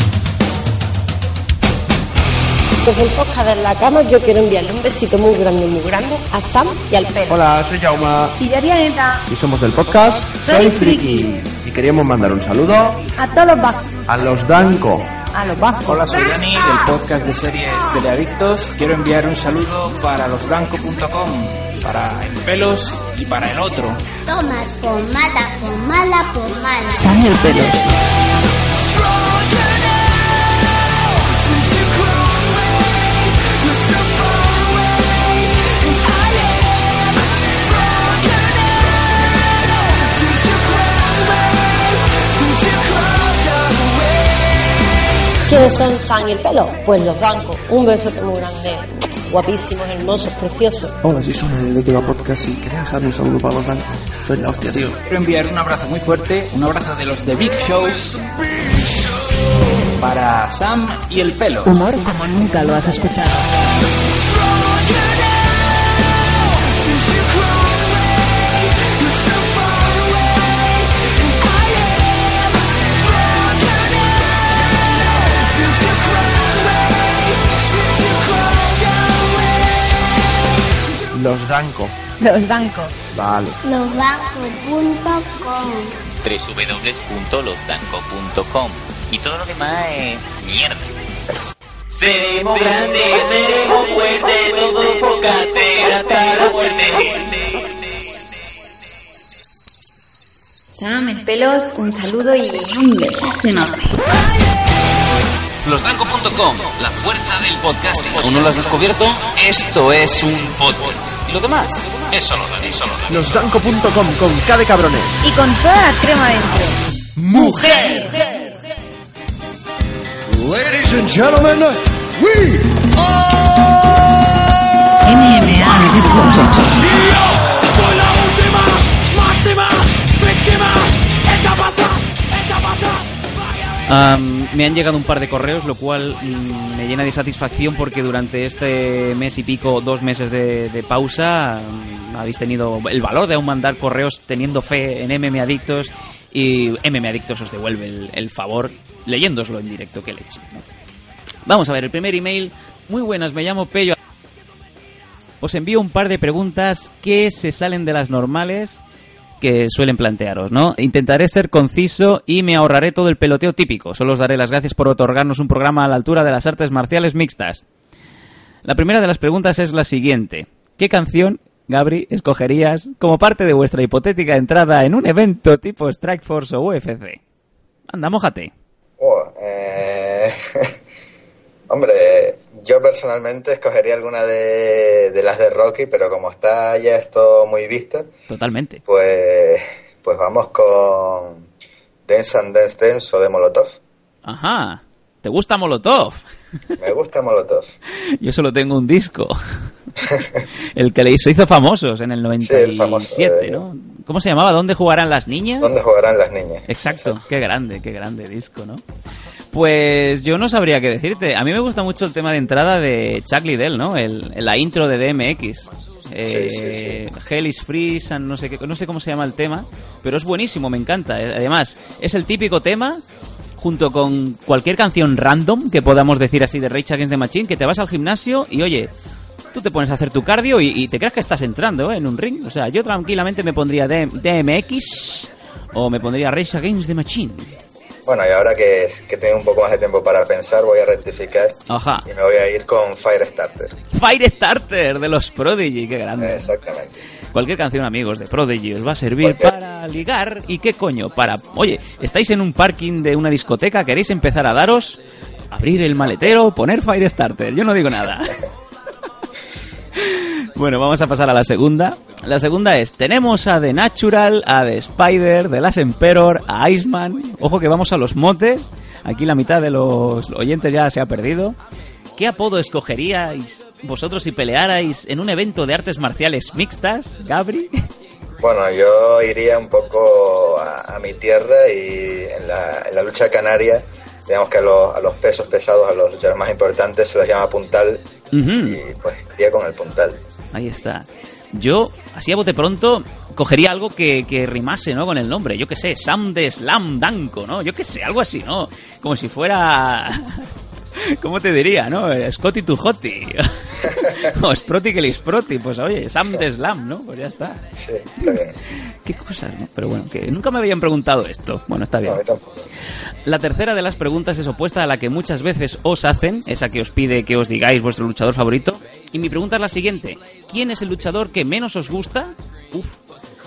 H: Desde el podcast de la cama yo quiero enviarle un besito muy grande, muy grande a Sam y al perro.
I: Hola, soy Jauma
H: Y yo Arianeta.
I: y somos del podcast Soy Friki. Y queríamos mandar un saludo
H: A todos los vascos.
I: a los Danco.
H: A los vascos.
J: Hola, soy Dani del podcast de series Teleadictos. Quiero enviar un saludo para losblanco.com, para el pelos y para el otro.
K: Toma pomada, pomada, pomada.
A: Sam y el pelo.
H: ¿Quiénes son Sam y el pelo? Pues los blancos. Un besote muy grande. Guapísimos, hermosos, preciosos.
I: Hola, soy Sune de Décima Podcast y quería dejar un saludo para los Danco. Soy la hostia, tío.
J: Quiero enviar un abrazo muy fuerte, un abrazo de los The Big Shows para Sam y el pelo.
A: Humor como nunca lo has escuchado.
I: Los Danco.
A: Los Danco.
I: Vale.
K: Losbancos.com
L: www.losdanco.com y todo lo demás es mierda. Seremos grandes, seremos fuertes, todos focate hasta la muerte.
M: Sam, el pelos, un saludo y un besazo enorme.
F: Losdanco.com, la fuerza del podcasting. ¿Aún no lo has descubierto? Esto es un podcast. Y lo demás es solo es solo
I: Losdanco.com con K de cabrones.
M: Y con toda la crema dentro.
F: ¡Mujer!
I: Ladies and gentlemen, we
A: MMA Adictos.
N: Soy la última, máxima, víctima, echa para atrás, echa para atrás.
B: Am, me han llegado un par de correos, lo cual mm, me llena de satisfacción porque durante este mes y pico, dos meses de, de pausa, mm, habéis tenido el valor de aún mandar correos teniendo fe en MM Adictos y MM Adictos os devuelve el, el favor leyéndoslo en directo que leche. ¿no? Vamos a ver, el primer email. Muy buenas, me llamo Pello. Os envío un par de preguntas que se salen de las normales que suelen plantearos, ¿no? Intentaré ser conciso y me ahorraré todo el peloteo típico. Solo os daré las gracias por otorgarnos un programa a la altura de las artes marciales mixtas. La primera de las preguntas es la siguiente. ¿Qué canción, Gabri, escogerías como parte de vuestra hipotética entrada en un evento tipo Strike Force o UFC? Anda, mójate.
C: Oh, eh, Hombre, yo personalmente escogería alguna de, de las de Rocky, pero como está ya esto muy visto,
B: Totalmente.
C: pues, pues vamos con Dance and Dance Dance o de Molotov.
B: Ajá. ¿Te gusta Molotov?
C: Me gusta Molotov.
B: Yo solo tengo un disco. el que le hizo famosos en el 97,
C: famoso de-
B: ¿no? ¿Cómo se llamaba? ¿Dónde jugarán las niñas?
C: ¿Dónde jugarán las niñas?
B: Exacto, qué grande, qué grande disco, ¿no? Pues yo no sabría qué decirte. A mí me gusta mucho el tema de entrada de Chuck Liddell, ¿no? El, la intro de DMX. Eh, Hell is Free, and no sé, qué, no sé cómo se llama el tema, pero es buenísimo, me encanta. Eh, Además, es el típico tema junto con cualquier canción random que podamos decir así de Rage Against the Machine, que te vas al gimnasio y oye, tú te pones a hacer tu cardio y, y te crees que estás entrando ¿eh? en un ring. O sea, yo tranquilamente me pondría D- DMX o me pondría Rage Against the Machine.
C: Bueno, y ahora que, que tengo un poco más de tiempo para pensar, voy a rectificar
B: Ajá.
C: y me voy a ir con Firestarter.
B: Firestarter de los Prodigy, qué grande.
C: Exactamente.
B: Cualquier canción, amigos, de Prodigy os va a servir para ligar. ¿Y qué coño? Para. Oye, estáis en un parking de una discoteca, queréis empezar a daros. Abrir el maletero, poner Firestarter. Yo no digo nada. Bueno, vamos a pasar a la segunda. La segunda es, tenemos a The Natural, a The Spider, The Last Emperor, a Iceman. Ojo que vamos a los motes. Aquí la mitad de los oyentes ya se ha perdido. ¿Qué apodo escogeríais vosotros si pelearais en un evento de artes marciales mixtas, Gabri?
C: Bueno, yo iría un poco a, mi tierra y en la, en la lucha canaria, digamos que a los, a los pesos pesados, a los luchadores más importantes, se los llama puntal Y pues iría con el puntal.
B: Ahí está. Yo, así a bote pronto, cogería algo que, que rimase, ¿no? Con el nombre. Yo qué sé, Sam de Slam Danko, ¿no? Yo qué sé, algo así, ¿no? Como si fuera... ¿Cómo te diría, no? Scotty to Hotty. o Sproti que Sproti. Pues oye, Sam de Slam, ¿no? Pues ya está.
C: Sí, está bien.
B: Qué cosas, ¿no? Pero bueno, que nunca me habían preguntado esto. Bueno, está bien.
C: No, tampoco.
B: La tercera de las preguntas es opuesta a la que muchas veces os hacen, esa que os pide que os digáis vuestro luchador favorito. Y mi pregunta es la siguiente: ¿Quién es el luchador que menos os gusta? Uf.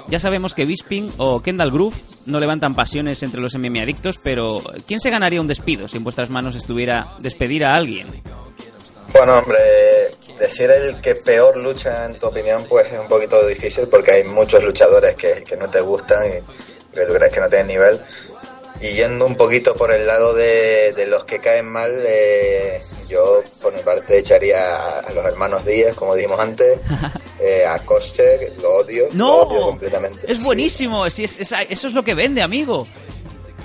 B: Ya sabemos que Bisping o Kendall Groove no levantan pasiones entre los MMA adictos, pero ¿quién se ganaría un despido si en vuestras manos estuviera despedir a alguien?
C: Bueno, hombre, decir el que peor lucha en tu opinión pues es un poquito difícil porque hay muchos luchadores que, que no te gustan y que tú crees que no tienen nivel. Y yendo un poquito por el lado de, de los que caen mal, eh, yo por mi parte echaría a, los hermanos Díaz, como dijimos antes, eh, a Koster, lo odio,
B: ¡No!
C: lo odio completamente.
B: Es buenísimo, si es- es- eso es lo que vende, amigo.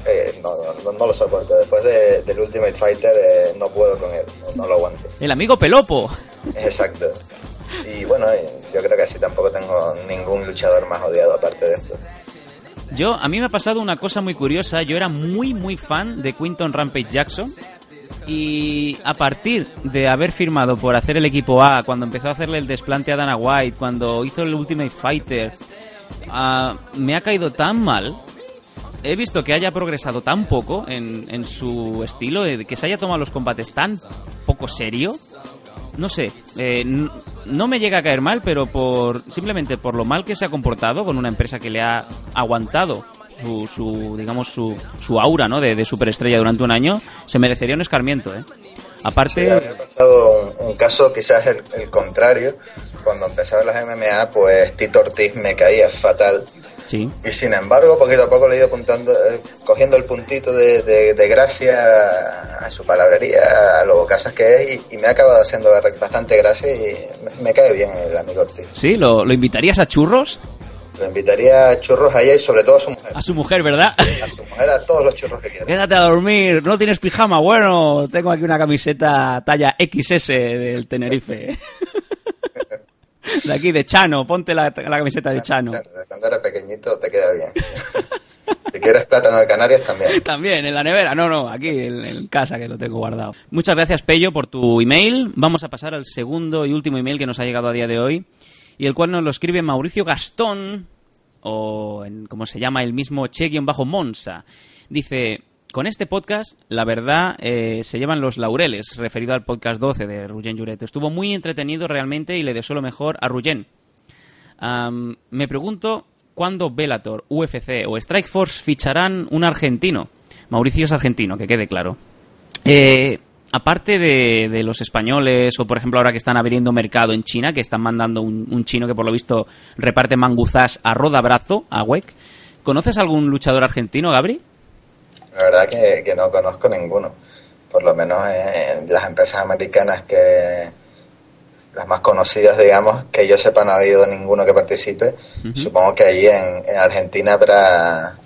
C: Eh, no, no, no, lo soporto. Después de- del Ultimate Fighter eh, no puedo con él, no, no lo aguanto.
B: El amigo Pelopo.
C: Exacto. Y bueno, eh, yo creo que así tampoco tengo ningún luchador más odiado aparte de esto.
B: Yo, a mí me ha pasado una cosa muy curiosa. Yo era muy, muy fan de Quinton Rampage Jackson. Y a partir de haber firmado por hacer el equipo A, cuando empezó a hacerle el desplante a Dana White, cuando hizo el Ultimate Fighter, ah, me ha caído tan mal. He visto que haya progresado tan poco en, su estilo, que se haya tomado los combates tan poco serio. No sé, eh, no me llega a caer mal, pero por simplemente por lo mal que se ha comportado con una empresa que le ha aguantado su, su digamos, su, su aura ¿no? de, de superestrella durante un año, se merecería un escarmiento. ¿eh? Aparte,
C: Sí, había pasado un, un caso quizás el, el contrario. Cuando empezaron las MMA, pues Tito Ortiz me caía fatal.
B: sí.
C: Y sin embargo, poquito a poco le he ido apuntando, eh, cogiendo el puntito de, de- de gracia a, a su palabrería, a lo casas que es, y, y me ha acabado haciendo bastante gracia y me, me cae bien el amigo Ortiz.
B: ¿Sí? ¿Lo, lo invitarías a churros?
C: Lo invitaría a churros allá y sobre todo a su mujer.
B: A su mujer, ¿verdad?
C: A su mujer, a todos los churros que quiera.
B: Quédate a dormir, no tienes pijama. Bueno, tengo aquí una camiseta talla XS del Tenerife. De aquí, de Chano, ponte la, la camiseta de Chano.
C: Claro, Cuando eres pequeñito te queda bien. si quieres plátano de Canarias también.
B: También, en la nevera. No, no, aquí en, en casa que lo tengo guardado. Muchas gracias, Pello, por tu email. Vamos a pasar al segundo y último email que nos ha llegado a día de hoy. Y el cual nos lo escribe Mauricio Gastón, o en, como se llama el mismo Che-Monsa. Dice, con este podcast, la verdad, eh, se llevan los laureles, referido al podcast 12 de Ruggen Juret. Estuvo muy entretenido realmente y le deseo lo mejor a Ruggen. Am, me pregunto cuándo Bellator, UFC o Strikeforce ficharán un argentino. Mauricio es argentino, que quede claro. Eh, aparte de, de los españoles, o por ejemplo ahora que están abriendo mercado en China, que están mandando un, un chino que por lo visto reparte manguzás a rodabrazo, a WEC, ¿conoces algún luchador argentino, Gabri?
C: La verdad que, que no conozco ninguno. por lo menos en las empresas americanas que las más conocidas, digamos, que yo sepa no ha habido ninguno que participe. Supongo que allí en, en Argentina habrá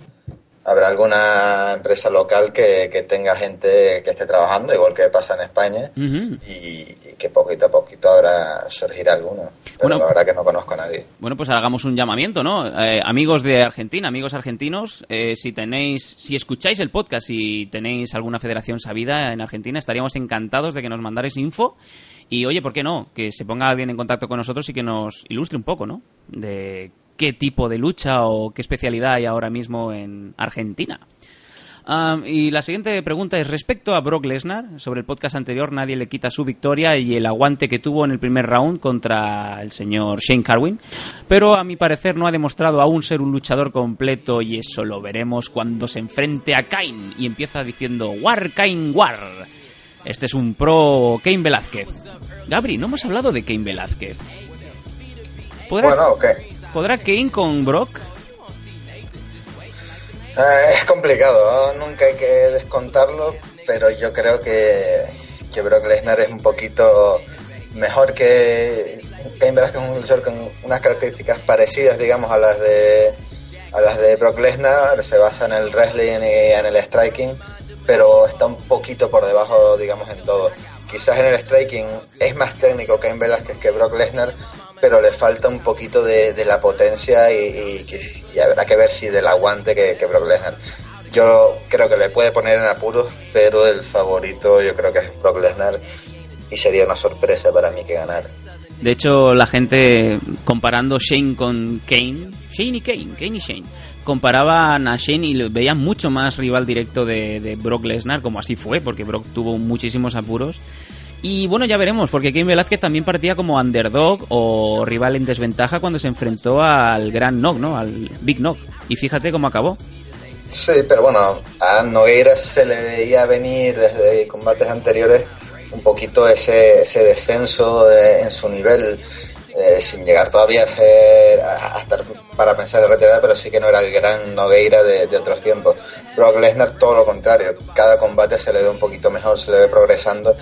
C: habrá alguna empresa local que, que, tenga gente que esté trabajando, igual que pasa en España, uh -huh. y, y, que poquito a poquito habrá surgirá alguno. Pero bueno, la verdad que no conozco a nadie.
B: Bueno, pues hagamos un llamamiento, ¿no? Eh, amigos de Argentina, amigos argentinos, eh, si tenéis, si escucháis el podcast y tenéis alguna federación sabida en Argentina, estaríamos encantados de que nos mandarais info. Y oye, ¿por qué no? Que se ponga alguien en contacto con nosotros y que nos ilustre un poco, ¿no? De qué tipo de lucha o qué especialidad hay ahora mismo en Argentina. Um, y la siguiente pregunta es respecto a Brock Lesnar. Sobre el podcast anterior nadie le quita su victoria y el aguante que tuvo en el primer round contra el señor Shane Carwin. Pero a mi parecer no ha demostrado aún ser un luchador completo y eso lo veremos cuando se enfrente a Kane y empieza diciendo War Kane War. Este es un pro Kane Velázquez. Gabri, no hemos hablado de Kane Velázquez.
C: ¿Podrá, bueno, okay.
B: ¿Podrá Kane con Brock?
C: Eh, es complicado, ¿no? nunca hay que descontarlo, pero yo creo que, que Brock Lesnar es un poquito mejor que Kane Velázquez, un luchador con unas características parecidas, digamos, a las de a las de Brock Lesnar, se basa en el wrestling y en el striking, pero está un poquito por debajo, digamos, en todo. Quizás en el striking es más técnico Kane Velázquez que Brock Lesnar, pero le falta un poquito de, de la potencia y, habrá que ver si del aguante que, que Brock Lesnar. Yo creo que le puede poner en apuros, pero el favorito yo creo que es Brock Lesnar y sería una sorpresa para mí que ganar.
B: De hecho, la gente comparando Shane con Kane, Shane y Kane, Kane y Shane, comparaban a Shane y veían mucho más rival directo de, de Brock Lesnar, como así fue, porque Brock tuvo muchísimos apuros. Y bueno, ya veremos, porque Kane Velázquez también partía como underdog o rival en desventaja cuando se enfrentó al gran Nog, ¿no? Al Big Nog. Y fíjate cómo acabó.
C: Sí, pero bueno, a Nogueira se le veía venir desde combates anteriores un poquito ese, ese descenso de, en su nivel, eh, sin llegar todavía a, ser, a, estar para pensar en retirada, pero sí que no era el gran Nogueira de, de otros tiempos. Brock Lesnar todo lo contrario, cada combate se le ve un poquito mejor, se le ve progresando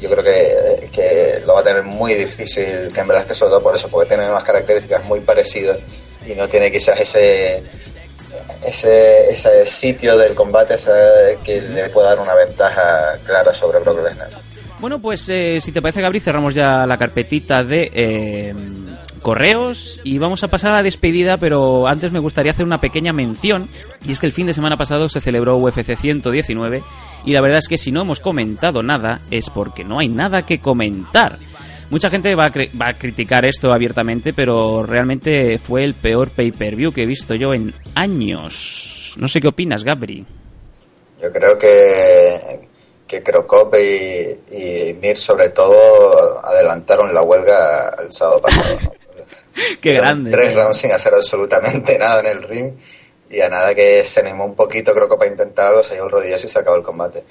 C: yo creo que, que, lo va a tener muy difícil Ken Velázquez, sobre todo por eso, porque tiene unas características muy parecidas y no tiene quizás ese ese, ese sitio del combate ese, que le pueda dar una ventaja clara sobre Brock Lesnar.
B: Bueno, pues eh, si te parece, Gabri, cerramos ya la carpetita de eh, correos y vamos a pasar a la despedida, pero antes me gustaría hacer una pequeña mención, y es que el fin de semana pasado se celebró UFC 119 y la verdad es que si no hemos comentado nada es porque no hay nada que comentar. Mucha gente va a, va a criticar esto abiertamente, pero realmente fue el peor pay-per-view que he visto yo en años. No sé qué opinas, Gabri.
C: Yo creo que, que Crocop y, Mir, sobre todo, adelantaron la huelga el sábado pasado.
B: qué grande.
C: Tres rounds sin hacer absolutamente nada en el ring y a nada que se animó un poquito, creo que para intentar algo, se dio el rodillazo y se acabó el combate.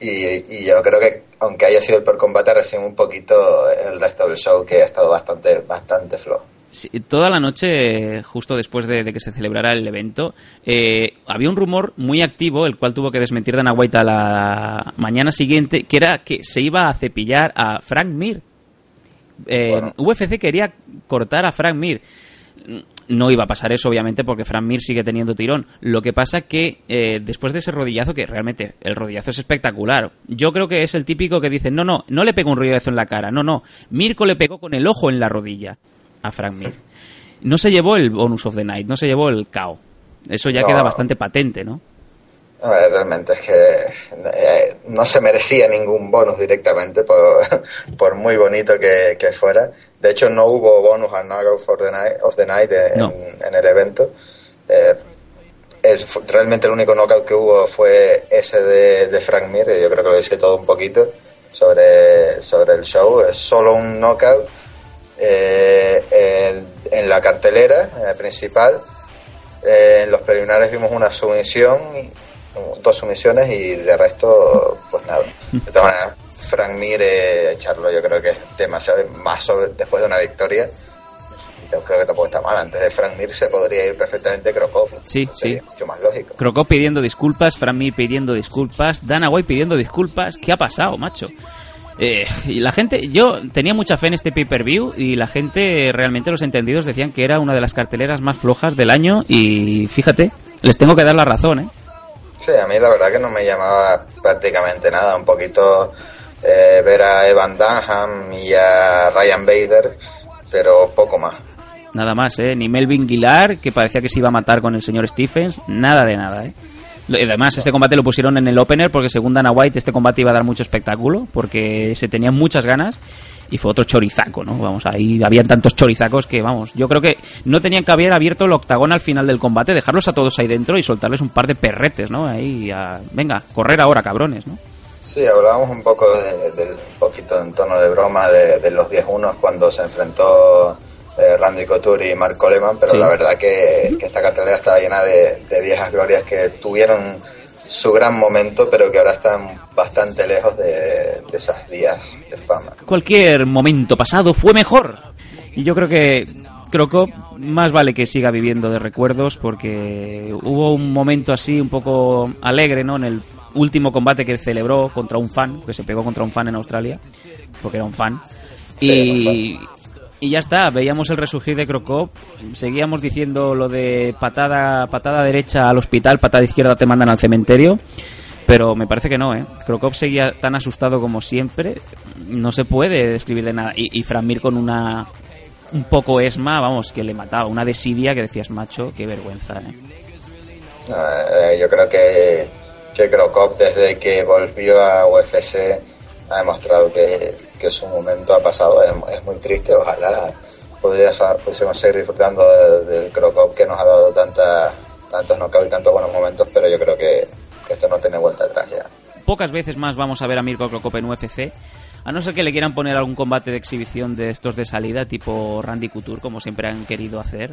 C: Y, y, yo creo que, aunque haya sido el peor combate, recién un poquito el resto del show que ha estado bastante, bastante flojo.
B: Sí, toda la noche, justo después de, de que se celebrara el evento, eh, había un rumor muy activo, el cual tuvo que desmentir Dana White a la mañana siguiente, que era que se iba a cepillar a Frank Mir. Eh, bueno. UFC quería cortar a Frank Mir no iba a pasar eso, obviamente, porque Frank Mir sigue teniendo tirón. Lo que pasa que eh, después de ese rodillazo, que realmente el rodillazo es espectacular, yo creo que es el típico que dice, no, no, no le pegó un rodillazo en la cara, no, no, Mirko le pegó con el ojo en la rodilla a Frank Mir. No se llevó el bonus of the night, no se llevó el KO. Eso ya no. queda bastante patente, ¿no?
C: A ver, realmente es que eh, no se merecía ningún bonus directamente, por, por muy bonito que, que fuera. De hecho, no hubo bonus al Knockout for the night, of the Night en, no. en el evento. Eh, el, realmente el único knockout que hubo fue ese de, de Frank Mir, yo creo que lo dice todo un poquito sobre, sobre el show. Es solo un knockout eh, en, en, la cartelera eh, principal. en los preliminares vimos una sumisión, dos sumisiones y de resto, pues nada. De todas maneras, Frank Mir, eh, echarlo yo creo que es demasiado, más sobre, después de una victoria, yo creo que tampoco está mal. Antes de Frank Mir se podría ir perfectamente Krokov.
B: Sí, sí.
C: Mucho más lógico.
B: Crocop pidiendo disculpas, Fran Mir pidiendo disculpas, Dana White pidiendo disculpas. ¿Qué ha pasado, macho? Eh, y la gente, yo tenía mucha fe en este pay-per-view y la gente, realmente los entendidos decían que era una de las carteleras más flojas del año y fíjate, les tengo que dar la razón, ¿eh?
C: Sí, a mí la verdad que no me llamaba prácticamente nada. Un poquito eh, ver a Evan Dunham y a Ryan Bader, pero poco más.
B: Nada más, ¿eh? Ni Melvin Guilar, que parecía que se iba a matar con el señor Stephens, nada de nada, ¿eh? Además, este combate lo pusieron en el opener porque según Dana White este combate iba a dar mucho espectáculo porque se tenían muchas ganas y fue otro chorizaco, ¿no? Vamos, ahí habían tantos chorizacos que, vamos, yo creo que no tenían que haber abierto el octagón al final del combate, dejarlos a todos ahí dentro y soltarles un par de perretes, ¿no? Ahí, a- venga, correr ahora, cabrones, ¿no?
C: Sí, hablábamos un poco de- del poquito en tono de broma de, de los viejunos cuando se enfrentó eh, Randy Couture y Mark Coleman, pero
B: Sí.
C: la verdad que, que esta cartelera está llena de, de viejas glorias que tuvieron su gran momento, pero que ahora están bastante lejos de, de esos días de fama.
B: cualquier momento pasado fue mejor. Y yo creo que Crocop más vale que siga viviendo de recuerdos porque hubo un momento así un poco alegre, ¿no? En el último combate que celebró contra un fan, que se pegó contra un fan en Australia, porque era un fan. Y, y ya está, veíamos el resurgir de Crocop, seguíamos diciendo lo de patada, patada derecha al hospital, patada izquierda te mandan al cementerio. Pero me parece que no, ¿eh? Krokop seguía tan asustado como siempre. No se puede describir de nada. Y, y Fran Mir con una... Un poco esma, vamos, que le mataba. Una desidia que decías, macho, qué vergüenza, ¿eh?
C: Eh, yo creo que, que Krokop desde que volvió a UFC ha demostrado que, que su momento ha pasado. Es, es muy triste, ojalá pudiésemos seguir disfrutando de- del Krokop que nos ha dado tanta, tantos knockouts y tantos buenos momentos, pero yo creo que, que esto no tiene vuelta atrás ya.
B: Pocas veces más vamos a ver a Mirko Krokop en UFC. A no ser que le quieran poner algún combate de exhibición de estos de salida, tipo Randy Couture, como siempre han querido hacer.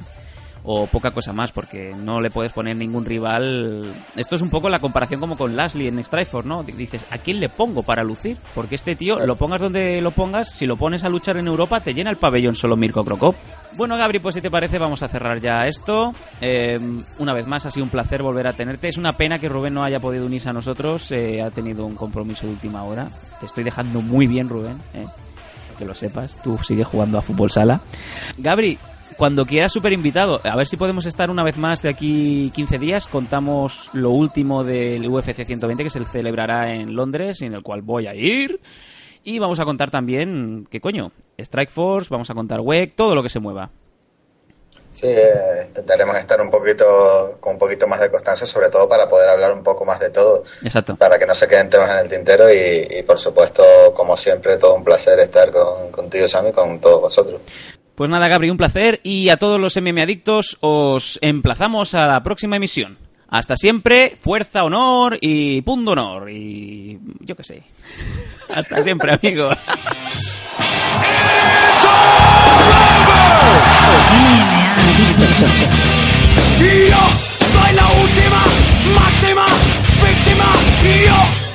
B: O poca cosa más, porque no le puedes poner ningún rival. Esto es un poco la comparación como con Lashley en Strikeforce, ¿no? Dices, ¿a quién le pongo para lucir? Porque este tío, lo pongas donde lo pongas, si lo pones a luchar en Europa, te llena el pabellón solo Mirko Krokop. Bueno, Gabri, pues si te parece, vamos a cerrar ya esto. Eh, una vez más, ha sido un placer volver a tenerte. Es una pena que Rubén no haya podido unirse a nosotros. eh, ha tenido un compromiso de última hora. Te estoy dejando muy bien, Rubén. eh, que lo sepas. Tú sigues jugando a fútbol sala. Gabri, cuando quieras, súper invitado. A ver si podemos estar una vez más de aquí 15 días. Contamos lo último del UFC 120 que se celebrará en Londres y en el cual voy a ir. Y vamos a contar también, ¿qué coño? Strike Force, vamos a contar WEC, todo lo que se mueva.
C: Sí, eh, intentaremos estar un poquito con un poquito más de constancia, sobre todo para poder hablar un poco más de todo,
B: Exacto.
C: para que no se queden temas en el tintero y, y, por supuesto, como siempre, todo un placer estar con, contigo, Sammy, con todos vosotros.
B: Pues nada, Gabri, un placer y a todos los MMA adictos os emplazamos a la próxima emisión. Hasta siempre, fuerza, honor y punto honor. Y yo qué sé. Hasta siempre, amigos.
A: Yo soy la última, máxima, víctima. Yo